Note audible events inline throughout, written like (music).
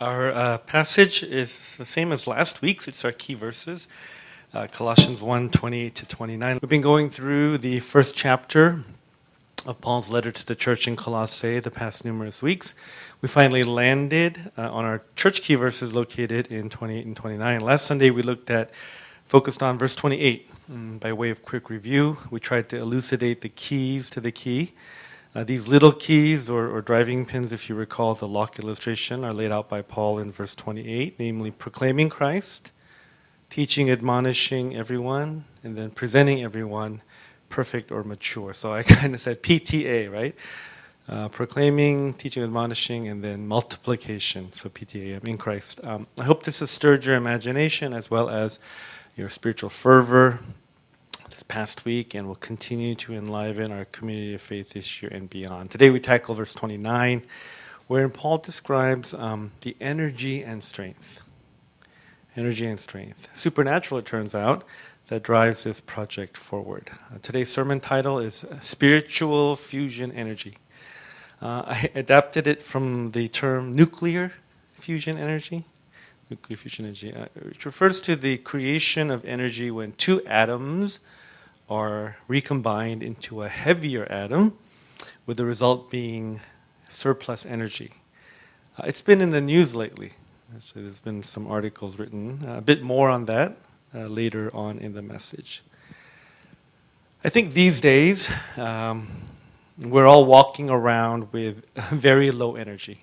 Our uh, passage is the same as last week's. It's our key verses, uh, Colossians 1 28 to 29. We've been going through the first chapter of Paul's letter to the church in Colossae the past numerous weeks. We finally landed uh, on our church key verses located in 28 and 29. Last Sunday we looked at, focused on verse 28. And by way of quick review, we tried to elucidate the keys to the key. Uh, these little keys or, or, driving pins, if you recall the lock illustration, are laid out by Paul in verse 28, namely proclaiming Christ, teaching, admonishing everyone, and then presenting everyone perfect or mature. So I (laughs) kind of said PTA, right? Uh, proclaiming, teaching, admonishing, and then multiplication. So PTA, I'm in Christ. Um, I hope this has stirred your imagination as well as your spiritual fervor this past week and will continue to enliven our community of faith this year and beyond. Today we tackle verse 29, wherein Paul describes um, the energy and strength. Energy and strength. Supernatural, it turns out, that drives this project forward. Uh, today's sermon title is Spiritual Fusion Energy. Uh, I adapted it from the term nuclear fusion energy nuclear fusion energy, uh, which refers to the creation of energy when two atoms are recombined into a heavier atom, with the result being surplus energy. Uh, it's been in the news lately. Actually, there's been some articles written, uh, a bit more on that uh, later on in the message. I think these days, um, we're all walking around with (laughs) very low energy,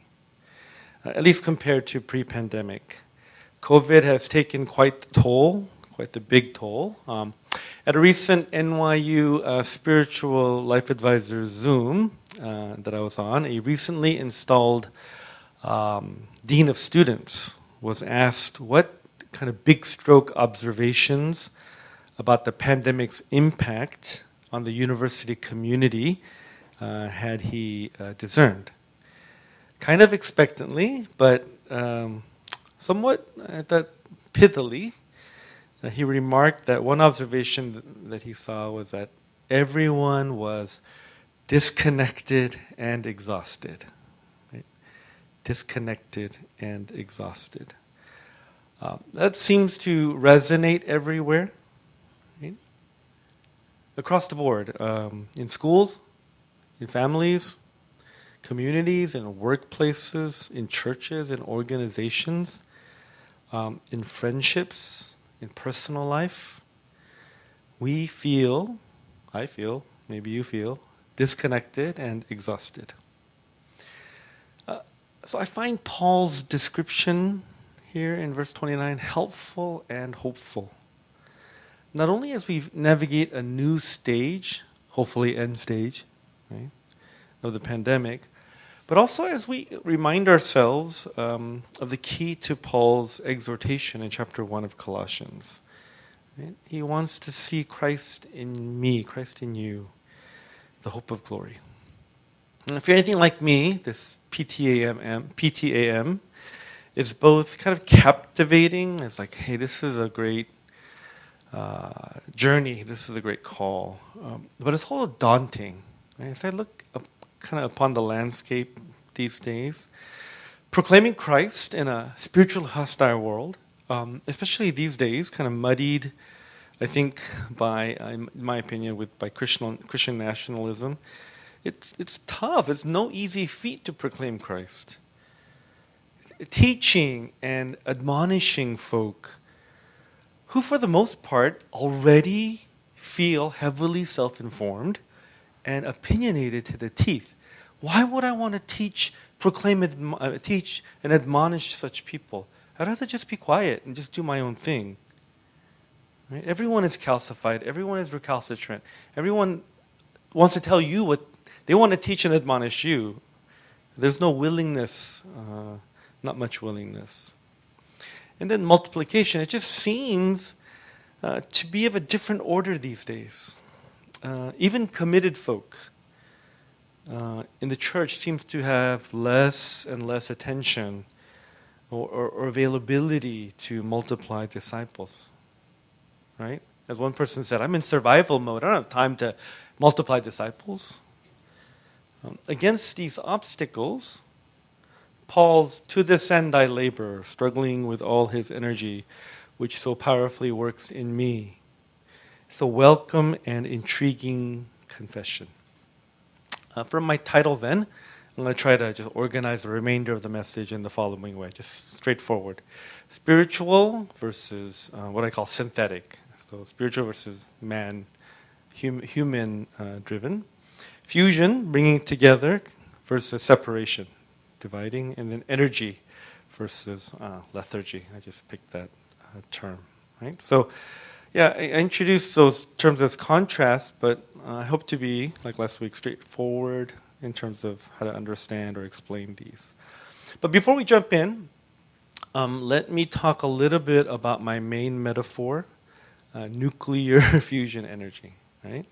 uh, at least compared to pre pandemic. COVID has taken quite the toll, quite the big toll. Um, at a recent NYU uh, Spiritual Life Advisor Zoom uh, that I was on, a recently installed um, Dean of Students was asked what kind of big stroke observations about the pandemic's impact on the university community uh, had he uh, discerned. Kind of expectantly, but um, somewhat, I thought, pithily, uh, he remarked that one observation that he saw was that everyone was disconnected and exhausted. Right? Disconnected and exhausted. Uh, that seems to resonate everywhere, right? across the board, um, in schools, in families, communities, in workplaces, in churches, in organizations, um, in friendships in personal life, we feel, I feel, maybe you feel, disconnected and exhausted. Uh, so I find Paul's description here in verse 29 helpful and hopeful. Not only as we navigate a new stage, hopefully end stage, right, of the pandemic, but also as we remind ourselves um, of the key to Paul's exhortation in chapter 1 of Colossians. Right? He wants to see Christ in me, Christ in you, the hope of glory. And if you're anything like me, this PTAM, PTAM is both kind of captivating. It's like, hey, this is a great uh, journey. This is a great call. Um, but it's also daunting. Right? As I look up kind of upon the landscape these days. Proclaiming Christ in a spiritual hostile world, um, especially these days, kind of muddied, I think, by, in my opinion, with by Christian Christian nationalism. It's it's tough. It's no easy feat to proclaim Christ. Teaching and admonishing folk who, for the most part, already feel heavily self informed and opinionated to the teeth. Why would I want to teach, proclaim, uh, teach, and admonish such people? I'd rather just be quiet and just do my own thing. Right? Everyone is calcified. Everyone is recalcitrant. Everyone wants to tell you what they want to teach and admonish you. There's no willingness, uh, not much willingness. And then multiplication, it just seems uh, to be of a different order these days. Uh, even committed folk uh, in the church seems to have less and less attention or, or, or, availability to multiply disciples. Right? As one person said, I'm in survival mode. I don't have time to multiply disciples. Um, against these obstacles, Paul's, To this end I labor, struggling with all his energy, which so powerfully works in me. A welcome and intriguing confession. Uh, from my title, then, I'm going to try to just organize the remainder of the message in the following way, just straightforward. Spiritual versus uh, what I call synthetic. So, spiritual versus man, hum, human uh, driven. Fusion, bringing together, versus separation, dividing. And then energy versus uh, lethargy. I just picked that uh, term. Right? So, yeah, I introduced those terms as contrast, but uh, I hope to be, like last week, straightforward in terms of how to understand or explain these. But before we jump in, um, let me talk a little bit about my main metaphor uh, nuclear (laughs) fusion energy. Right?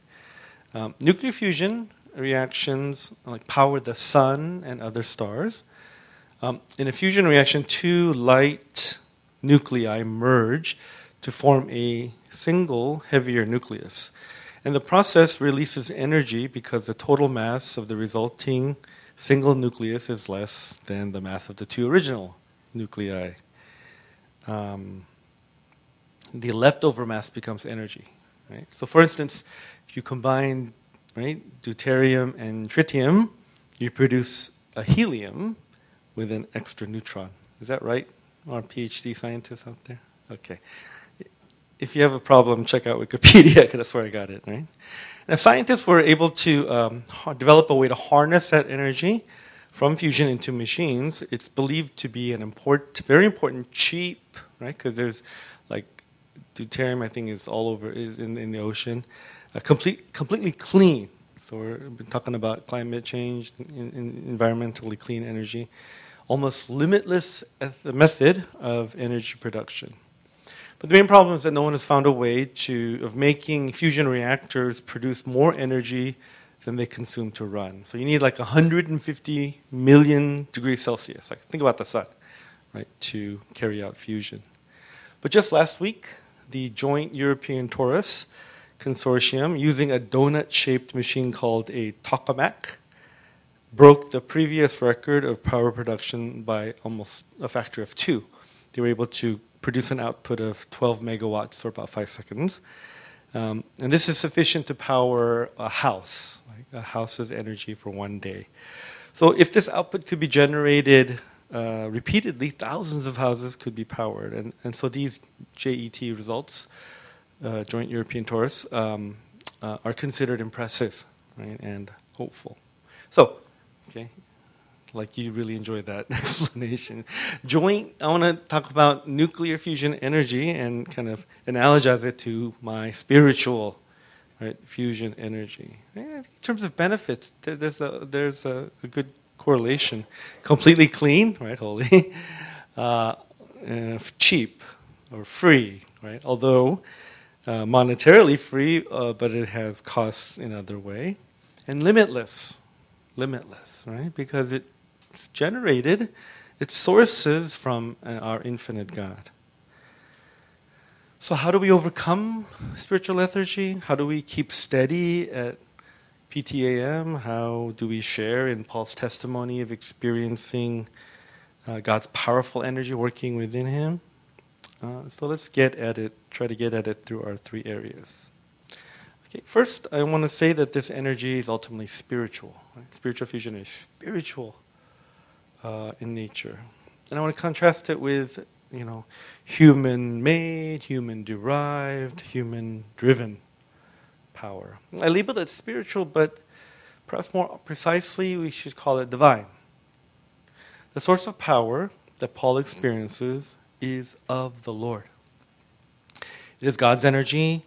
Um, nuclear fusion reactions like power the sun and other stars. Um, in a fusion reaction, two light nuclei merge to form a single heavier nucleus. And the process releases energy because the total mass of the resulting single nucleus is less than the mass of the two original nuclei. Um, the leftover mass becomes energy. Right? So, for instance, if you combine right, deuterium and tritium, you produce a helium with an extra neutron. Is that right? Our PhD scientists out there? Okay if you have a problem, check out Wikipedia (laughs) because that's where I got it. Right? Now, scientists were able to um, develop a way to harness that energy from fusion into machines. It's believed to be an important, very important, cheap, right? Because there's like deuterium, I think, is all over, is in, in the ocean, uh, complete, completely clean. So we've been talking about climate change, in, in environmentally clean energy, almost limitless a method of energy production. But the main problem is that no one has found a way to, of making fusion reactors produce more energy than they consume to run. So you need like 150 million degrees Celsius. Like think about the sun, right, to carry out fusion. But just last week, the Joint European Torus Consortium, using a donut-shaped machine called a tokamak, broke the previous record of power production by almost a factor of two. They were able to produce an output of 12 megawatts for about five seconds. Um, and this is sufficient to power a house, like a house's energy for one day. So if this output could be generated uh, repeatedly, thousands of houses could be powered. And, and so these JET results, uh, Joint European Torus, um, uh, are considered impressive right, and hopeful. So, okay, like you really enjoyed that (laughs) explanation. Joint, I want to talk about nuclear fusion energy and kind of analogize it to my spiritual right, fusion energy. In terms of benefits, there's a, there's a, a good correlation. Completely clean, right, holy, (laughs) uh, cheap or free, right? Although uh, monetarily free, uh, but it has costs in other way, and limitless, limitless, right? Because it it's generated, its sources from uh, our infinite God. So, how do we overcome spiritual lethargy? How do we keep steady at PTAM? How do we share in Paul's testimony of experiencing uh, God's powerful energy working within him? Uh, so, let's get at it, try to get at it through our three areas. Okay, first, I want to say that this energy is ultimately spiritual. Right? Spiritual fusion is spiritual uh, in nature. And I want to contrast it with, you know, human made, human derived, human driven power. I label it spiritual, but perhaps more precisely, we should call it divine. The source of power that Paul experiences is of the Lord. It is God's energy,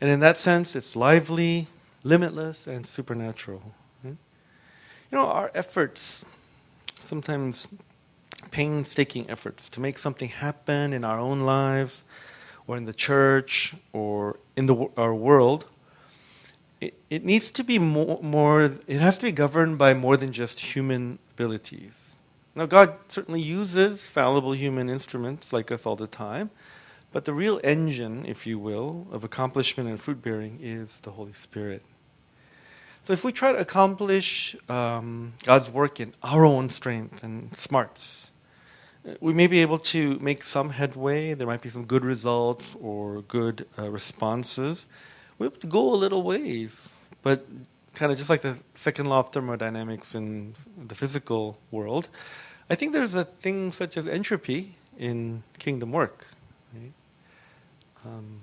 and in that sense, it's lively, limitless, and supernatural. You know, our efforts sometimes painstaking efforts to make something happen in our own lives or in the church or in the, our world, it, it needs to be more, more, it has to be governed by more than just human abilities. Now, God certainly uses fallible human instruments like us all the time, but the real engine, if you will, of accomplishment and fruit bearing is the Holy Spirit. So if we try to accomplish um, God's work in our own strength and smarts, we may be able to make some headway. There might be some good results or good uh, responses. We have to go a little ways, but kind of just like the second law of thermodynamics in the physical world, I think there's a thing such as entropy in kingdom work. Right? Um,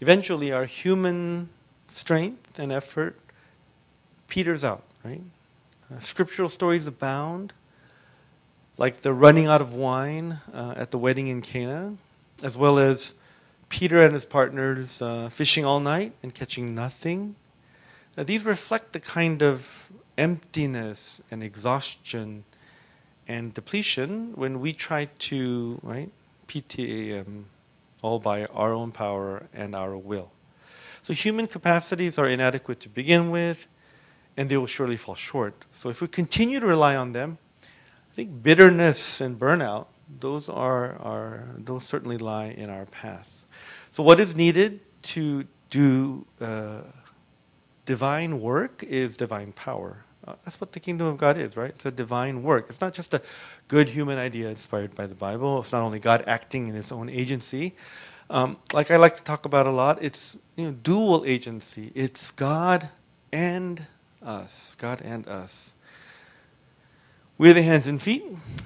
eventually, our human strength and effort peters out, right? Uh, scriptural stories abound, like the running out of wine uh, at the wedding in Cana, as well as Peter and his partners uh, fishing all night and catching nothing. Now, these reflect the kind of emptiness and exhaustion and depletion when we try to, right, PTAM all by our own power and our will. So human capacities are inadequate to begin with, and they will surely fall short. So if we continue to rely on them, I think bitterness and burnout, those are, are those certainly lie in our path. So what is needed to do uh, divine work is divine power. Uh, that's what the kingdom of God is, right? It's a divine work. It's not just a good human idea inspired by the Bible. It's not only God acting in His own agency, um, like I like to talk about a lot, it's you know, dual agency. It's God and us. God and us. We're the hands and feet,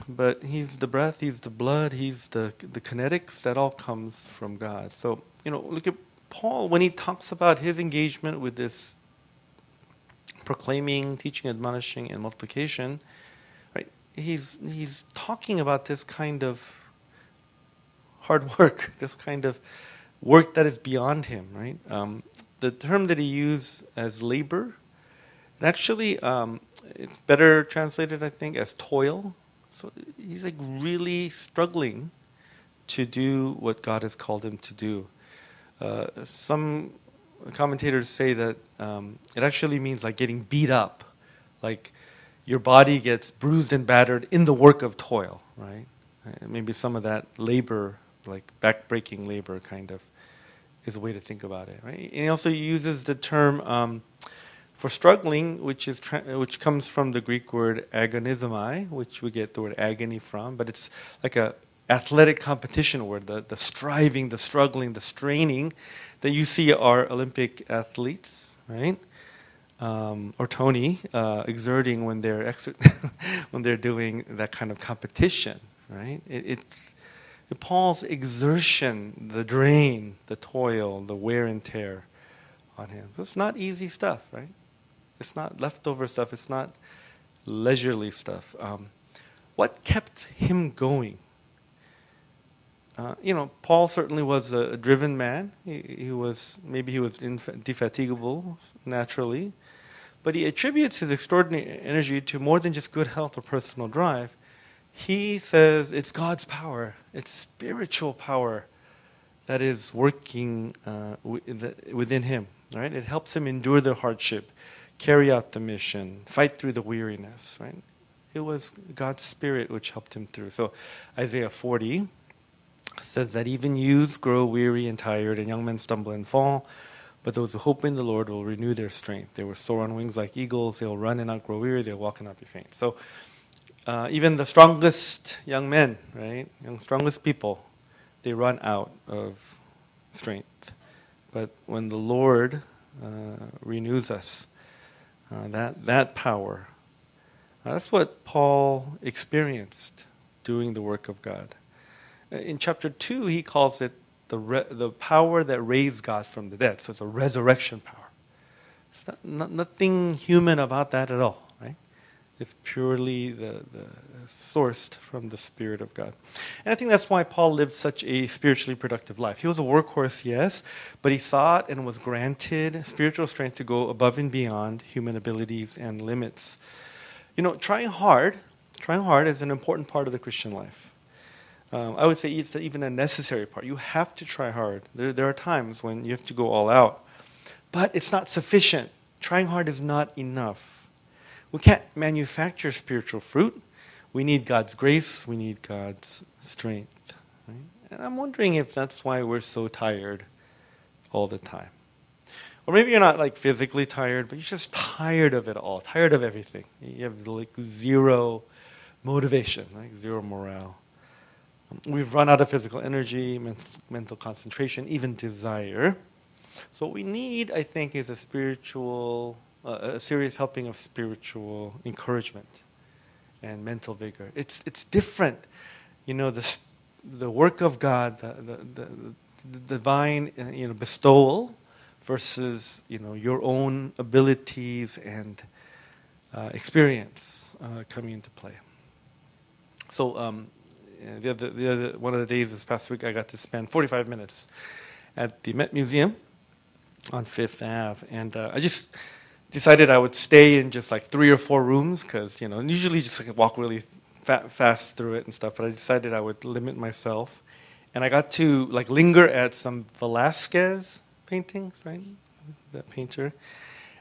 but He's the breath, He's the blood, He's the the kinetics. That all comes from God. So you know, look at Paul when he talks about his engagement with this proclaiming, teaching, admonishing, and multiplication. Right? He's he's talking about this kind of hard work, (laughs) this kind of work that is beyond him, right? Um, the term that he used as labor, actually, um, it's better translated, I think, as toil. So he's like really struggling to do what God has called him to do. Uh, some commentators say that um, it actually means like getting beat up, like your body gets bruised and battered in the work of toil, right? Maybe some of that labor like backbreaking labor, kind of, is a way to think about it, right? And he also uses the term um, for struggling, which is tra- which comes from the Greek word agonizomai, which we get the word agony from, but it's like a athletic competition word, the, the striving, the struggling, the straining that you see our Olympic athletes, right? Um, or Tony uh, exerting when they're (laughs) when they're doing that kind of competition, right? It, it's Paul's exertion, the drain, the toil, the wear and tear on him. It's not easy stuff, right? It's not leftover stuff. It's not leisurely stuff. Um, what kept him going? Uh, you know, Paul certainly was a, a driven man. He, he, was maybe he was indefatigable naturally, but he attributes his extraordinary energy to more than just good health or personal drive. He says it's God's power, it's spiritual power that is working uh, within him. Right? It helps him endure the hardship, carry out the mission, fight through the weariness. Right? It was God's spirit which helped him through. So Isaiah 40 says that even youths grow weary and tired, and young men stumble and fall. But those who hope in the Lord will renew their strength. They will soar on wings like eagles. They'll run and not grow weary. They'll walk and not be faint. So uh, even the strongest young men, right, young strongest people, they run out of strength. But when the Lord uh, renews us, uh, that that power, uh, that's what Paul experienced doing the work of God. In chapter two, he calls it the re- the power that raised God from the dead. So it's a resurrection power. Not, not, nothing human about that at all. It's purely the, the sourced from the Spirit of God. And I think that's why Paul lived such a spiritually productive life. He was a workhorse, yes, but he sought and was granted spiritual strength to go above and beyond human abilities and limits. You know, trying hard, trying hard is an important part of the Christian life. Um, I would say it's even a necessary part. You have to try hard. There, there are times when you have to go all out, but it's not sufficient. Trying hard is not enough we can't manufacture spiritual fruit. We need God's grace, we need God's strength. Right? And I'm wondering if that's why we're so tired all the time. Or maybe you're not like physically tired, but you're just tired of it all, tired of everything. You have like zero motivation, like zero morale. We've run out of physical energy, mental concentration, even desire. So what we need, I think, is a spiritual, uh, a serious helping of spiritual encouragement and mental vigor. It's it's different, you know. The the work of God, the, the, the, the divine, you know, bestowal versus you know your own abilities and uh, experience uh, coming into play. So um, the other, the other, one of the days this past week, I got to spend 45 minutes at the Met Museum on Fifth Ave, and uh, I just decided I would stay in just like three or four rooms because you know usually just like walk really fa- fast through it and stuff. But I decided I would limit myself, and I got to like linger at some Velasquez paintings, right? That painter,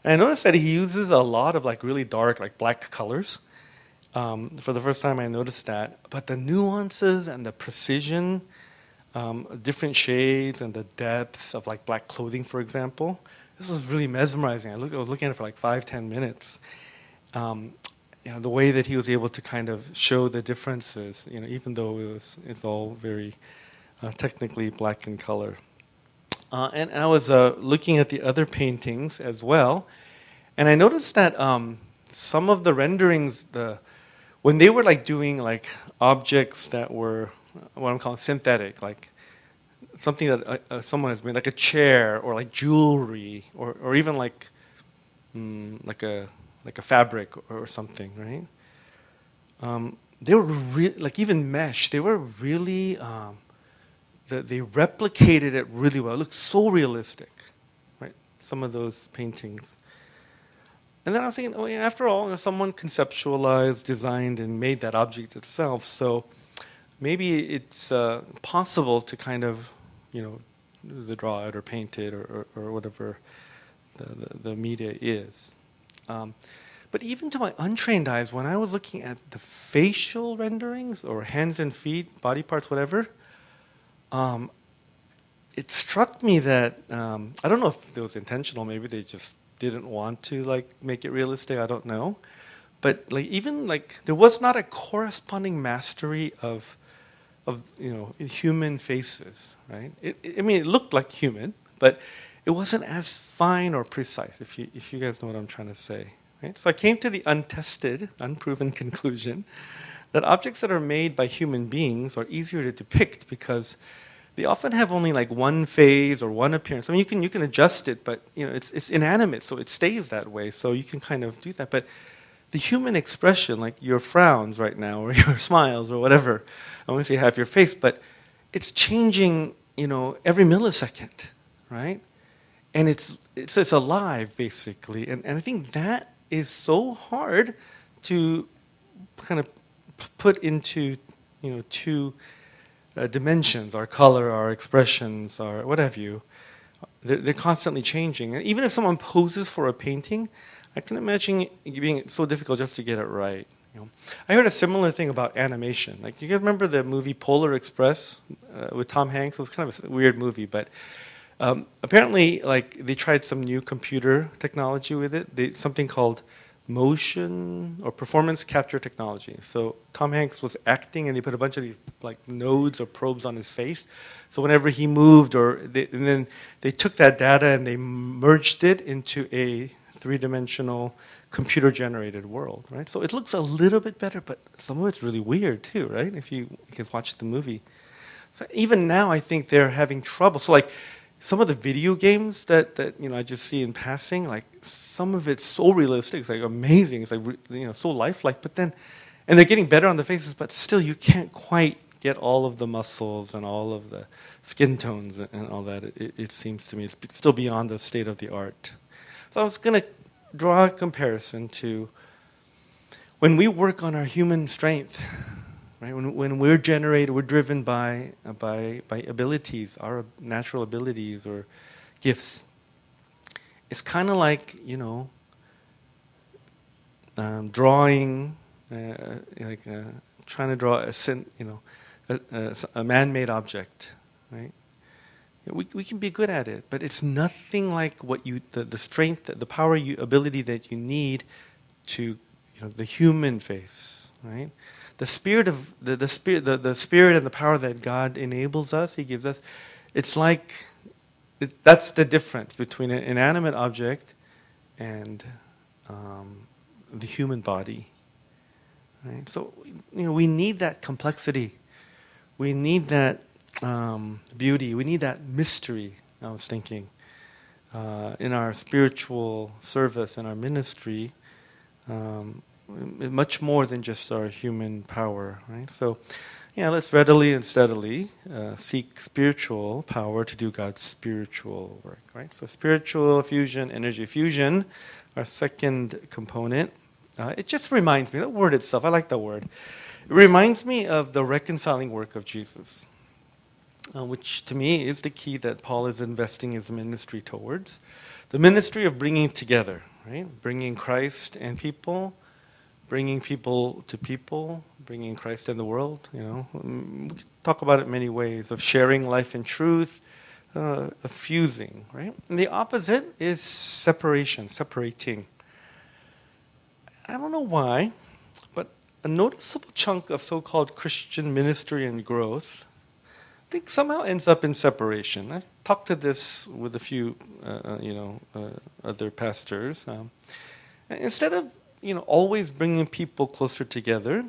and I noticed that he uses a lot of like really dark, like black colors. Um, for the first time, I noticed that, but the nuances and the precision um, different shades and the depth of like black clothing, for example. This was really mesmerizing. I, look, I was looking at it for like five, ten minutes. Um, you know, the way that he was able to kind of show the differences, you know, even though it was it's all very uh, technically black in color. Uh, and, and, I was uh, looking at the other paintings as well, and I noticed that um, some of the renderings, the when they were like doing like objects that were what I'm calling synthetic, like something that uh, uh, someone has made, like a chair or like jewelry or, or even like mm, like a like a fabric or, or something, right? Um, they were re- like even mesh. They were really um, the, they replicated it really well. It looked so realistic, right? Some of those paintings. And then I was thinking, oh yeah, after all, you know, someone conceptualized, designed, and made that object itself. So maybe it's uh, possible to kind of, you know, the draw it or paint it or, or, or whatever the, the, the, media is. Um, but even to my untrained eyes, when I was looking at the facial renderings or hands and feet, body parts, whatever, um, it struck me that um, I don't know if it was intentional. Maybe they just didn't want to like make it realistic. I don't know, but like even like there was not a corresponding mastery of of you know human faces, right? It, it, I mean, it looked like human, but it wasn't as fine or precise. If you if you guys know what I'm trying to say, right? So I came to the untested, unproven conclusion that objects that are made by human beings are easier to depict because they often have only like one phase or one appearance. I mean, you can you can adjust it, but you know it's it's inanimate, so it stays that way. So you can kind of do that, but the human expression, like your frowns right now or (laughs) your smiles or whatever, I want to say half your face, but it's changing, you know, every millisecond, right? And it's, it's, it's alive, basically. And, and I think that is so hard to kind of put into, you know, two uh, dimensions, our color, our expressions, our what have you. They're, they're constantly changing. And even if someone poses for a painting, I can imagine it being so difficult just to get it right. You know, I heard a similar thing about animation. Like, you guys remember the movie Polar Express uh, with Tom Hanks? It was kind of a weird movie, but um, apparently, like, they tried some new computer technology with it. They, something called motion or performance capture technology. So Tom Hanks was acting, and they put a bunch of these like nodes or probes on his face. So whenever he moved, or they, and then they took that data and they merged it into a three-dimensional computer generated world, right? So it looks a little bit better, but some of it's really weird too, right? If you, can watch the movie. So even now, I think they're having trouble. So like some of the video games that, that you know I just see in passing, like some of it's so realistic, it's like amazing, it's like you know so lifelike. But then, and they're getting better on the faces, but still you can't quite get all of the muscles and all of the skin tones and all that. It, it seems to me it's still beyond the state of the art. So I was to draw a comparison to when we work on our human strength, right? When, when we're generated, we're driven by, by, by abilities, our natural abilities or gifts. It's kind of like, you know, um, drawing, uh, like uh, trying to draw a, you know, a, a man-made object, right? We, we can be good at it, but it's nothing like what you the, the strength, the power, you, ability that you need to you know the human face, right? The spirit of the, the spirit the, the spirit and the power that God enables us, He gives us. It's like it, that's the difference between an inanimate object and um, the human body. Right? So you know we need that complexity. We need that um, beauty. We need that mystery. I was thinking uh, in our spiritual service and our ministry, um, much more than just our human power. Right. So, yeah, let's readily and steadily uh, seek spiritual power to do God's spiritual work. Right. So, spiritual fusion, energy fusion, our second component. Uh, it just reminds me, that word itself, I like that word. It reminds me of the reconciling work of Jesus uh, which to me is the key that Paul is investing his ministry towards. The ministry of bringing together, right? Bringing Christ and people, bringing people to people, bringing Christ in the world. You know, mm, we talk about it many ways of sharing life and truth, uh, of fusing, right? And the opposite is separation, separating. I don't know why, but a noticeable chunk of so-called Christian ministry and growth I think somehow ends up in separation. I've talked to this with a few, uh, uh, you know, uh, other pastors. Um, instead of you know always bringing people closer together,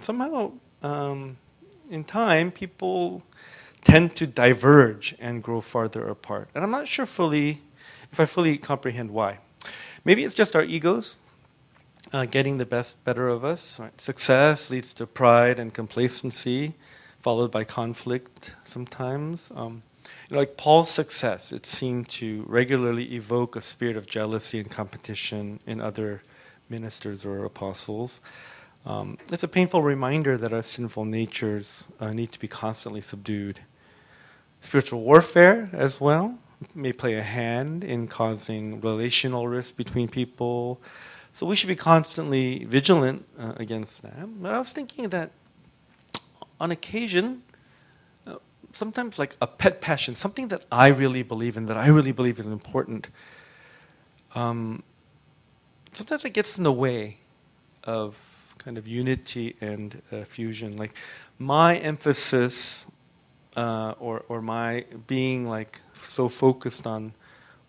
somehow um, in time people tend to diverge and grow farther apart. And I'm not sure fully if I fully comprehend why. Maybe it's just our egos uh, getting the best better of us. Right? Success leads to pride and complacency followed by conflict sometimes. Um, like Paul's success, it seemed to regularly evoke a spirit of jealousy and competition in other ministers or apostles. Um, it's a painful reminder that our sinful natures uh, need to be constantly subdued. Spiritual warfare, as well, may play a hand in causing relational risk between people. So we should be constantly vigilant uh, against that. But I was thinking that on occasion, uh, sometimes like a pet passion, something that I really believe in, that I really believe is important, um, sometimes it gets in the way of kind of unity and uh, fusion. Like my emphasis uh, or, or my being like so focused on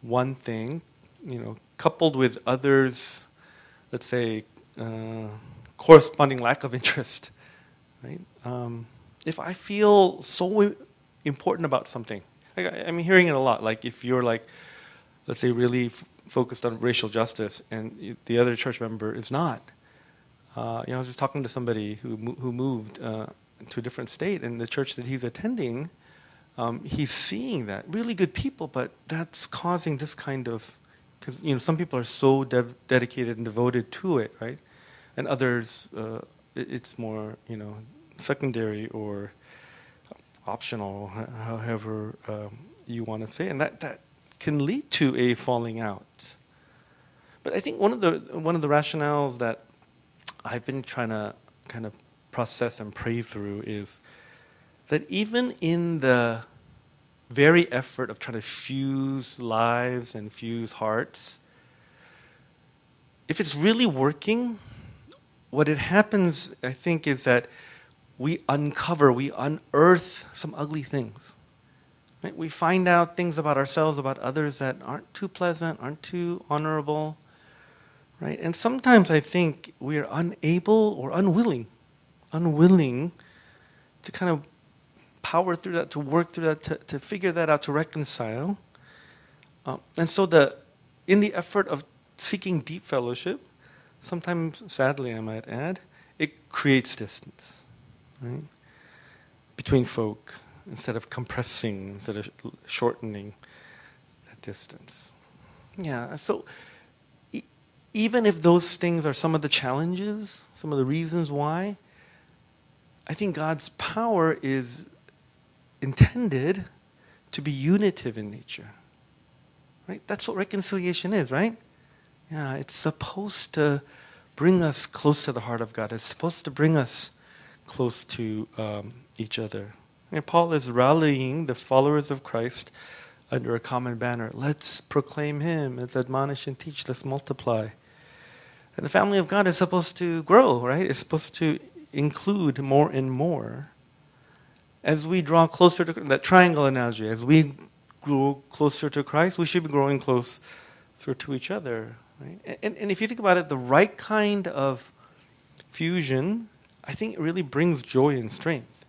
one thing, you know, coupled with others, let's say, uh, corresponding lack of (laughs) interest right? Um, if I feel so important about something, I, I'm hearing it a lot. Like if you're like, let's say, really focused on racial justice, and the other church member is not. Uh, you know, I was just talking to somebody who who moved uh, to a different state, and the church that he's attending, um, he's seeing that really good people, but that's causing this kind of because you know some people are so dedicated and devoted to it, right? And others uh, it's more you know secondary or optional, however um, you want to say, and that that can lead to a falling out. But I think one of the one of the rationales that I've been trying to kind of process and pray through is that even in the very effort of trying to fuse lives and fuse hearts, if it's really working, what it happens, I think, is that we uncover, we unearth some ugly things. Right? We find out things about ourselves, about others that aren't too pleasant, aren't too honorable. Right? And sometimes I think we are unable or unwilling, unwilling to kind of power through that, to work through that, to, to figure that out, to reconcile. Uh, and so the in the effort of seeking deep fellowship, sometimes, sadly, I might add, it creates distance, right? Between folk, instead of compressing, instead of shortening that distance. Yeah, so even if those things are some of the challenges, some of the reasons why, I think God's power is intended to be unitive in nature. Right? That's what reconciliation is, right? Yeah, it's supposed to bring us close to the heart of God. It's supposed to bring us close to um, each other. And Paul is rallying the followers of Christ under a common banner. Let's proclaim him, let's admonish and teach, let's multiply. And the family of God is supposed to grow, right? It's supposed to include more and more. As we draw closer to that triangle analogy, as we grow closer to Christ, we should be growing closer to each other. Right? And, and if you think about it, the right kind of fusion, I think it really brings joy and strength.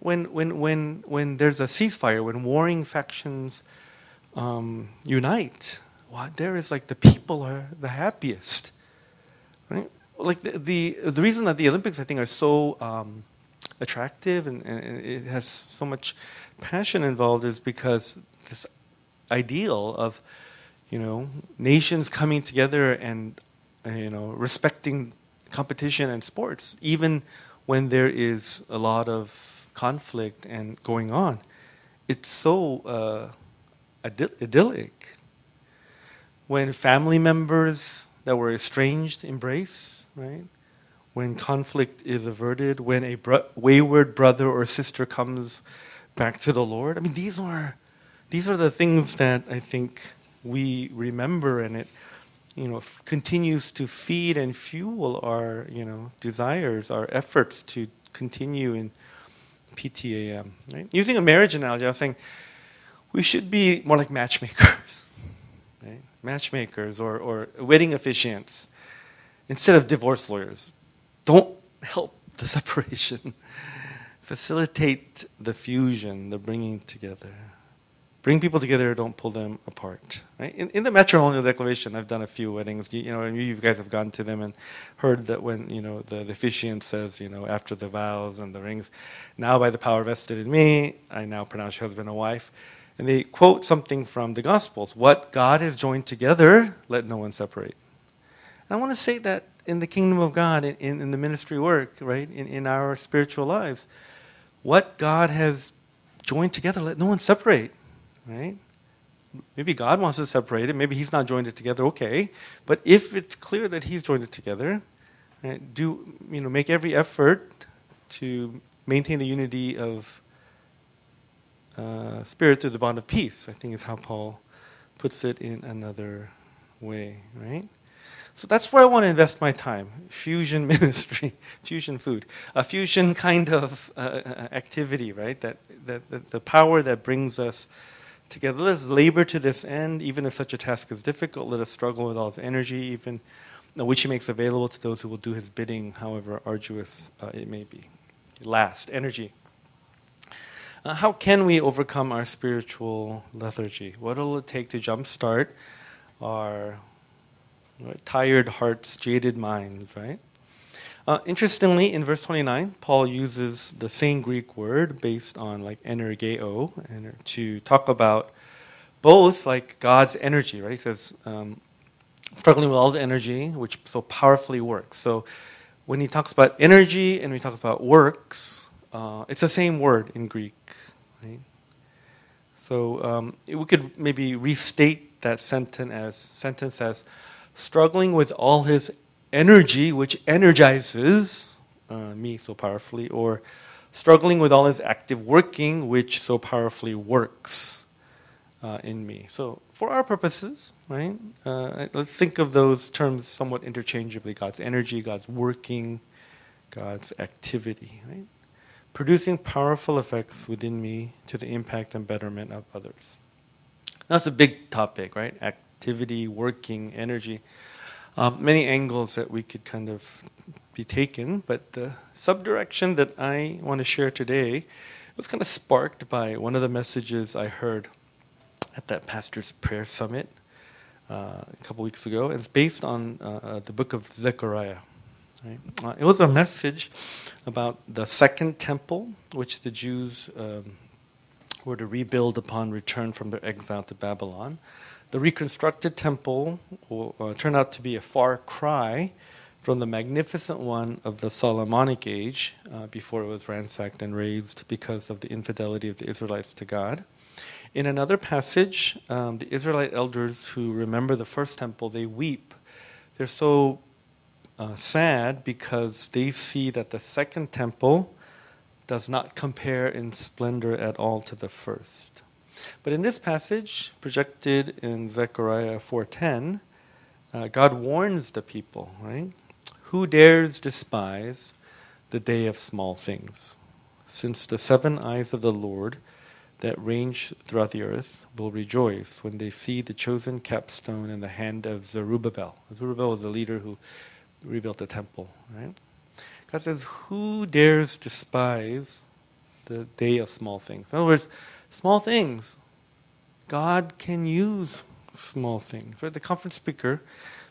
When, when, when, when there's a ceasefire, when warring factions um, unite, well, there is like the people are the happiest. Right? Like the, the, the reason that the Olympics, I think, are so um, attractive and, and it has so much passion involved is because this ideal of you know nations coming together and uh, you know respecting competition and sports even when there is a lot of conflict and going on. It's so uh, idyllic. When family members that were estranged embrace right? When conflict is averted when a bro- wayward brother or sister comes back to the Lord. I mean, these are these are the things that I think we remember, and it you know continues to feed and fuel our you know desires, our efforts to continue in PTAM. Right? Using a marriage analogy, I was saying we should be more like matchmakers, (laughs) right? matchmakers or, or wedding officiants instead of divorce lawyers. Don't help the (laughs) separation facilitate the fusion, the bringing together. Bring people together, don't pull them apart. Right? In, in the matrimonial declaration, I've done a few weddings. You, you know, and you guys have gone to them and heard that when you know the, the officiant says, you know, after the vows and the rings, now by the power vested in me, I now pronounce you husband and wife. And they quote something from the Gospels: "What God has joined together, let no one separate." And I want to say that in the kingdom of God, in, in, in the ministry work, right, in, in our spiritual lives what God has joined together, let no one separate, right? Maybe God wants to separate it. Maybe He's not joined it together. Okay, but if it's clear that He's joined it together, right, do you know make every effort to maintain the unity of uh, spirit through the bond of peace. I think is how Paul puts it in another way, right? So that's where I want to invest my time. Fusion (laughs) ministry, fusion food, a fusion kind of uh, uh, activity, right? That, that, that, the power that brings us together. Let us labor to this end, even if such a task is difficult. Let us struggle with all his energy, even which he makes available to those who will do his bidding, however arduous uh, it may be. Last, energy. Uh, how can we overcome our spiritual lethargy? What will it take to jumpstart our Right? Tired hearts, jaded minds, right? Uh, interestingly, in verse 29, Paul uses the same Greek word based on like energeo to talk about both like God's energy, right? He says, um, struggling with all the energy, which so powerfully works. So when he talks about energy and he talks about works, uh, it's the same word in Greek, right? So um, we could maybe restate that sentence as sentence as struggling with all his energy, which energizes uh, me so powerfully, or struggling with all his active working, which so powerfully works uh, in me. So, for our purposes, right, uh, let's think of those terms somewhat interchangeably God's energy, God's working, God's activity, right? Producing powerful effects within me to the impact and betterment of others. That's a big topic, right? activity, working, energy. Um, many angles that we could kind of be taken, but the subdirection that I want to share today was kind of sparked by one of the messages I heard at that pastor's prayer summit uh, a couple weeks ago. It's based on uh, the book of Zechariah. Right? Uh, it was a message about the second temple, which the Jews um, were to rebuild upon return from their exile to Babylon. The reconstructed temple will uh, turn out to be a far cry from the magnificent one of the Solomonic age uh, before it was ransacked and razed because of the infidelity of the Israelites to God. In another passage, um, the Israelite elders who remember the first temple, they weep. They're so uh, sad because they see that the second temple does not compare in splendor at all to the first. But in this passage, projected in Zechariah 4:10, uh, God warns the people, right? Who dares despise the day of small things? Since the seven eyes of the Lord that range throughout the earth will rejoice when they see the chosen capstone in the hand of Zerubbabel. Zerubbabel was the leader who rebuilt the temple, right? God says, Who dares despise the day of small things? In other words, small things. God can use small things. Right? The conference speaker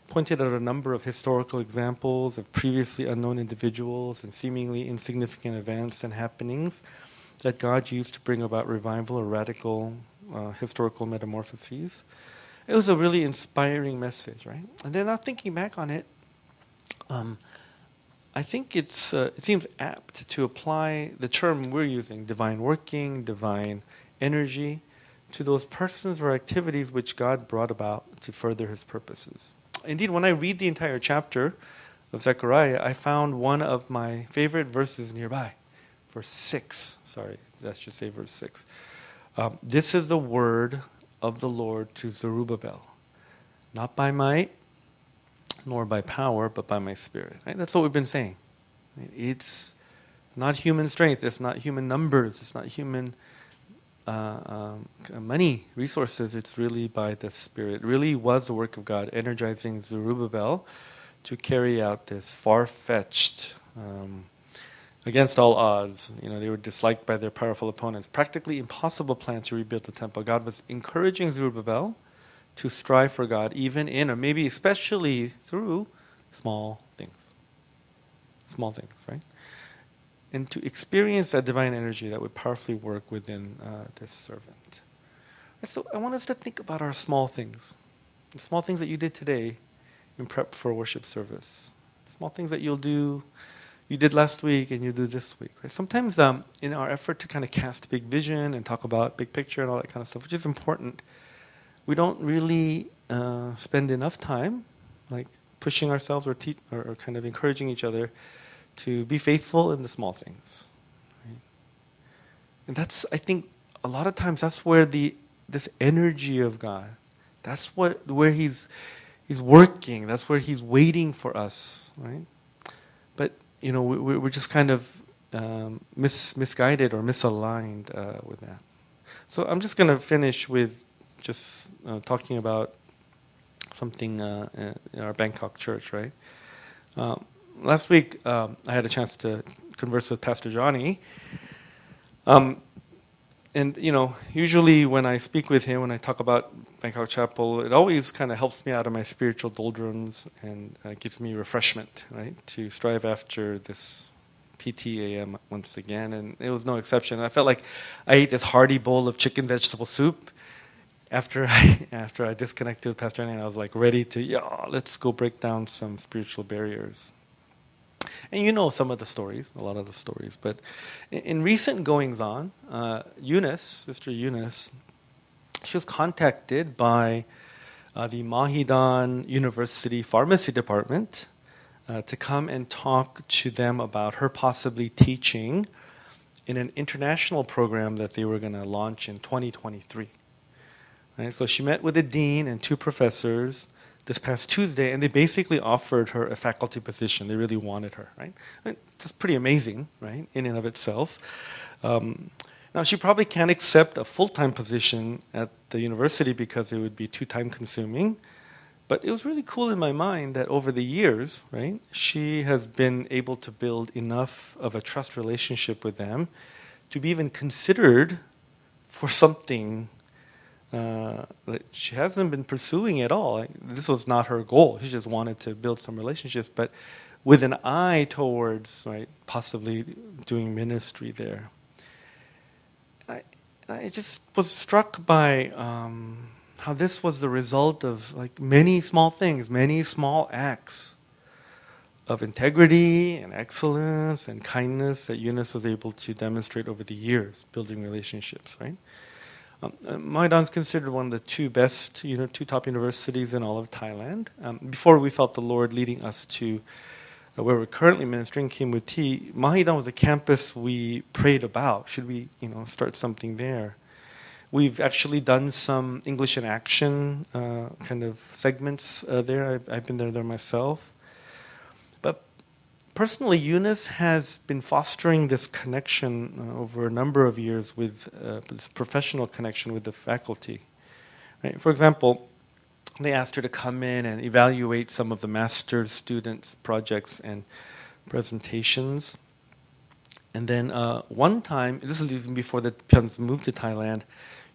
pointed out a number of historical examples of previously unknown individuals and seemingly insignificant events and happenings that God used to bring about revival or radical uh, historical metamorphoses. It was a really inspiring message, right? And then now thinking back on it, um, I think it's uh, it seems apt to apply the term we're using, divine working, divine energy, to those persons or activities which God brought about to further His purposes. Indeed, when I read the entire chapter of Zechariah, I found one of my favorite verses nearby, verse six. Sorry, that should say verse six. Um, this is the word of the Lord to Zerubbabel, not by might nor by power, but by my spirit. Right? That's what we've been saying. It's not human strength, it's not human numbers, it's not human uh, um, money, resources. It's really by the Spirit. It really was the work of God energizing Zerubbabel to carry out this far fetched, um, against all odds, you know, they were disliked by their powerful opponents, practically impossible plan to rebuild the temple. God was encouraging Zerubbabel to strive for God, even in, or maybe especially through small things. Small things, right? And to experience that divine energy that would powerfully work within uh, this servant. so I want us to think about our small things. The small things that you did today in prep for worship service. Small things that you'll do, you did last week and you do this week. Right? Sometimes um, in our effort to kind of cast big vision and talk about big picture and all that kind of stuff, which is important, we don't really uh, spend enough time, like pushing ourselves or, te- or, or, kind of encouraging each other to be faithful in the small things. Right? And that's, I think, a lot of times that's where the this energy of God, that's what where He's He's working. That's where He's waiting for us, right? But you know, we, we're just kind of um, mis- misguided or misaligned uh, with that. So I'm just going to finish with just uh, talking about something uh, in our Bangkok church, right? Uh, last week, um, I had a chance to converse with Pastor Johnny. Um, and, you know, usually when I speak with him, when I talk about Bangkok Chapel, it always kind of helps me out of my spiritual doldrums and uh, gives me refreshment, right? To strive after this PTAM once again. And it was no exception. I felt like I ate this hearty bowl of chicken vegetable soup after (laughs) I after I disconnected with Pastor Annie, I was like ready to yeah, let's go break down some spiritual barriers. And you know some of the stories, a lot of the stories. But in, in recent goings on, uh, Eunice, Sister Eunice, she was contacted by uh, the Mahidol University Pharmacy Department uh, to come and talk to them about her possibly teaching in an international program that they were going to launch in 2023. Right? So she met with the dean and two professors this past Tuesday, and they basically offered her a faculty position. They really wanted her, right? That's pretty amazing, right, in and of itself. Um, now, she probably can't accept a full time position at the university because it would be too time consuming. But it was really cool in my mind that over the years, right, she has been able to build enough of a trust relationship with them to be even considered for something uh, she hasn't been pursuing at all. This was not her goal. She just wanted to build some relationships, but with an eye towards right, possibly doing ministry there. I, I just was struck by um, how this was the result of like many small things, many small acts of integrity and excellence and kindness that Eunice was able to demonstrate over the years, building relationships, right? Um, uh, Mahidol is considered one of the two best, you know, two top universities in all of Thailand. Um, before we felt the Lord leading us to uh, where we're currently ministering, Kimuti, Mahidol was a campus we prayed about. Should we, you know, start something there? We've actually done some English in action uh, kind of segments uh, there. I've, I've, been there there myself. Personally, Eunice has been fostering this connection uh, over a number of years with uh, this professional connection with the faculty. Right? For example, they asked her to come in and evaluate some of the master's students' projects and presentations. And then uh, one time, this is even before the Pyons moved to Thailand,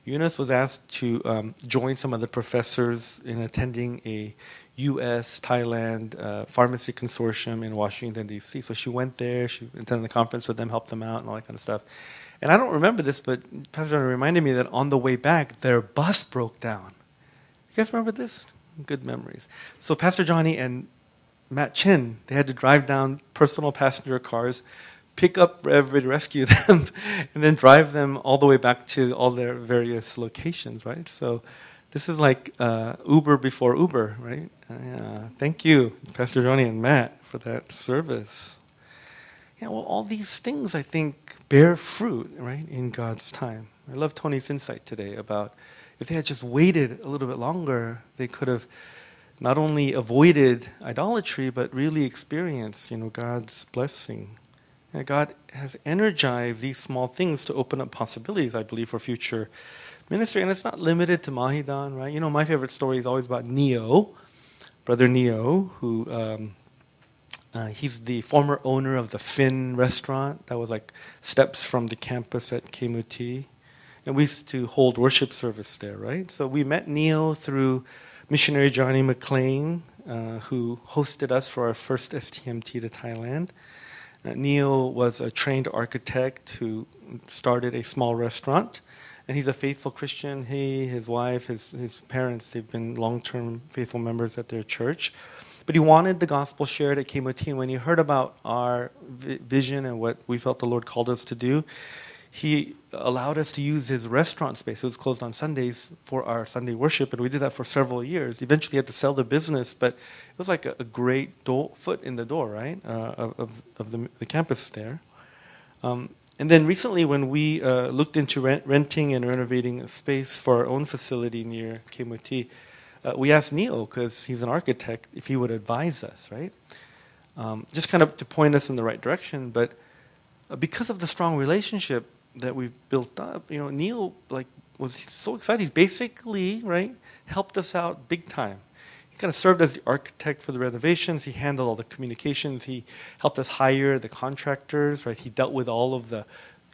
Eunice was asked to um, join some of the professors in attending a U.S. Thailand uh, pharmacy consortium in Washington D.C. So she went there. She attended the conference with them, helped them out, and all that kind of stuff. And I don't remember this, but Pastor reminded me that on the way back, their bus broke down. You guys remember this? Good memories. So Pastor Johnny and Matt Chin, they had to drive down personal passenger cars pick up everybody, rescue (laughs) them, and then drive them all the way back to all their various locations, right? So this is like uh, Uber before Uber, right? Uh, thank you, Pastor Johnny and Matt, for that service. Yeah, well, all these things I think bear fruit, right, in God's time. I love Tony's insight today about if they had just waited a little bit longer, they could have not only avoided idolatry, but really experienced, you know, God's blessing. God has energized these small things to open up possibilities, I believe, for future ministry. And it's not limited to Mahidol, right? You know, my favorite story is always about Neo, Brother Neo, who um, uh, he's the former owner of the Finn restaurant that was like steps from the campus at KMUT. And we used to hold worship service there, right? So we met Neo through missionary Johnny McLean, uh, who hosted us for our first STMT to Thailand. Uh, Neo was a trained architect who started a small restaurant, and he's a faithful Christian. He, his wife, his, his parents, they've been long term faithful members at their church. But he wanted the gospel shared at KMUT. When he heard about our vision and what we felt the Lord called us to do, he allowed us to use his restaurant space. It was closed on Sundays for our Sunday worship, and we did that for several years. Eventually, had to sell the business, but it was like a, a great door, foot in the door, right, uh, of, of the, the, campus there. Um, and then recently, when we uh, looked into rent, renting and renovating a space for our own facility near KMUT, uh, we asked Neo, because he's an architect, if he would advise us, right? Um, just kind of to point us in the right direction. But uh, because of the strong relationship that we've built up, you know, Neo like was so excited. He basically right helped us out big time. He kind of served as the architect for the renovations. He handled all the communications. He helped us hire the contractors. Right, he dealt with all of the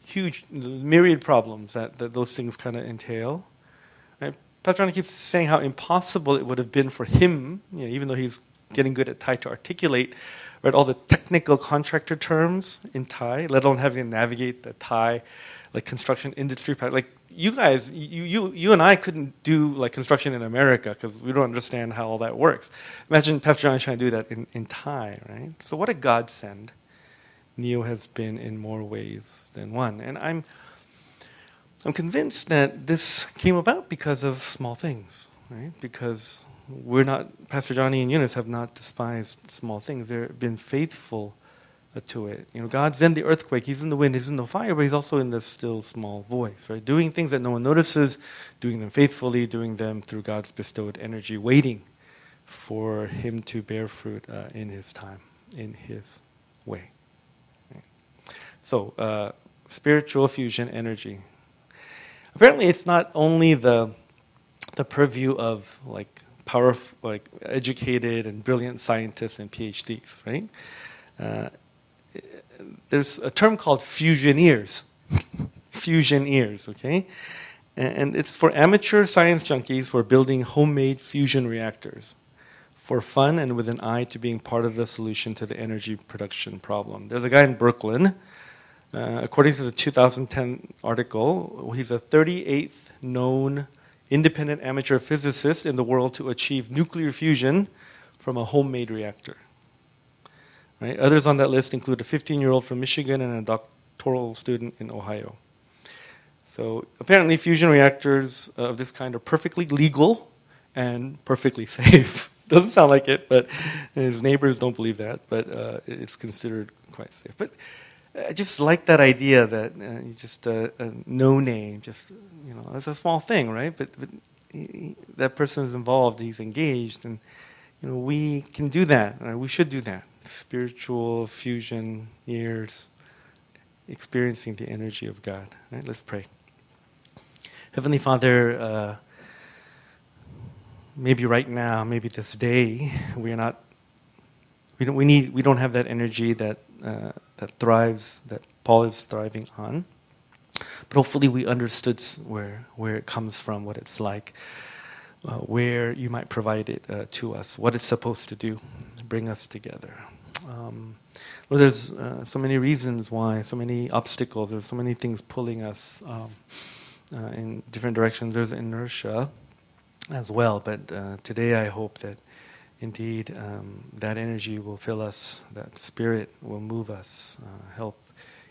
huge myriad problems that, that those things kind of entail. Right? Patrona keeps saying how impossible it would have been for him, you know, even though he's getting good at Thai to articulate right, all the technical contractor terms in Thai, let alone having to navigate the Thai like construction industry. Like you guys, you, you, you and I couldn't do like construction in America because we don't understand how all that works. Imagine Pastor John trying to do that in, in Thai, right? So what a godsend Neo has been in more ways than one. And I'm, I'm convinced that this came about because of small things, right? Because we're not, Pastor Johnny and Eunice have not despised small things. They've been faithful to it. You know, God's in the earthquake, He's in the wind, He's in the fire, but He's also in the still small voice, right? Doing things that no one notices, doing them faithfully, doing them through God's bestowed energy, waiting for Him to bear fruit uh, in His time, in His way. So, uh, spiritual fusion energy. Apparently, it's not only the the purview of like powerful, like educated and brilliant scientists and PhDs, right? Uh, there's a term called fusioneers. (laughs) fusioneers, okay? And it's for amateur science junkies who are building homemade fusion reactors for fun and with an eye to being part of the solution to the energy production problem. There's a guy in Brooklyn, uh, according to the 2010 article, he's a 38th known independent amateur physicist in the world to achieve nuclear fusion from a homemade reactor. Right? Others on that list include a 15 year old from Michigan and a doctoral student in Ohio. So apparently, fusion reactors of this kind are perfectly legal and perfectly (laughs) safe. Doesn't sound like it, but his neighbors don't believe that. But uh, it's considered quite safe. But I just like that idea that uh, just a, a, no name, just you know, it's a small thing, right? But, but he, that person is involved, he's engaged, and you know, we can do that. We should do that. Spiritual fusion years, experiencing the energy of God. Let's pray. Heavenly Father, uh, maybe right now, maybe this day, we are not. We don't. We need. We don't have that energy that uh, that thrives. That Paul is thriving on. But hopefully, we understood where where it comes from, what it's like, uh, where you might provide it uh, to us, what it's supposed to do, bring us together. Um, well, there's uh, so many reasons why, so many obstacles, there's so many things pulling us um, uh, in different directions. There's inertia as well, but uh, today I hope that indeed um, that energy will fill us, that spirit will move us, uh, help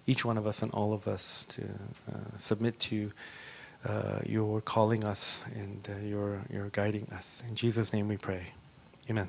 each one of us and all of us to uh, submit to uh, your calling us and your, your guiding us. In Jesus' name we pray. Amen.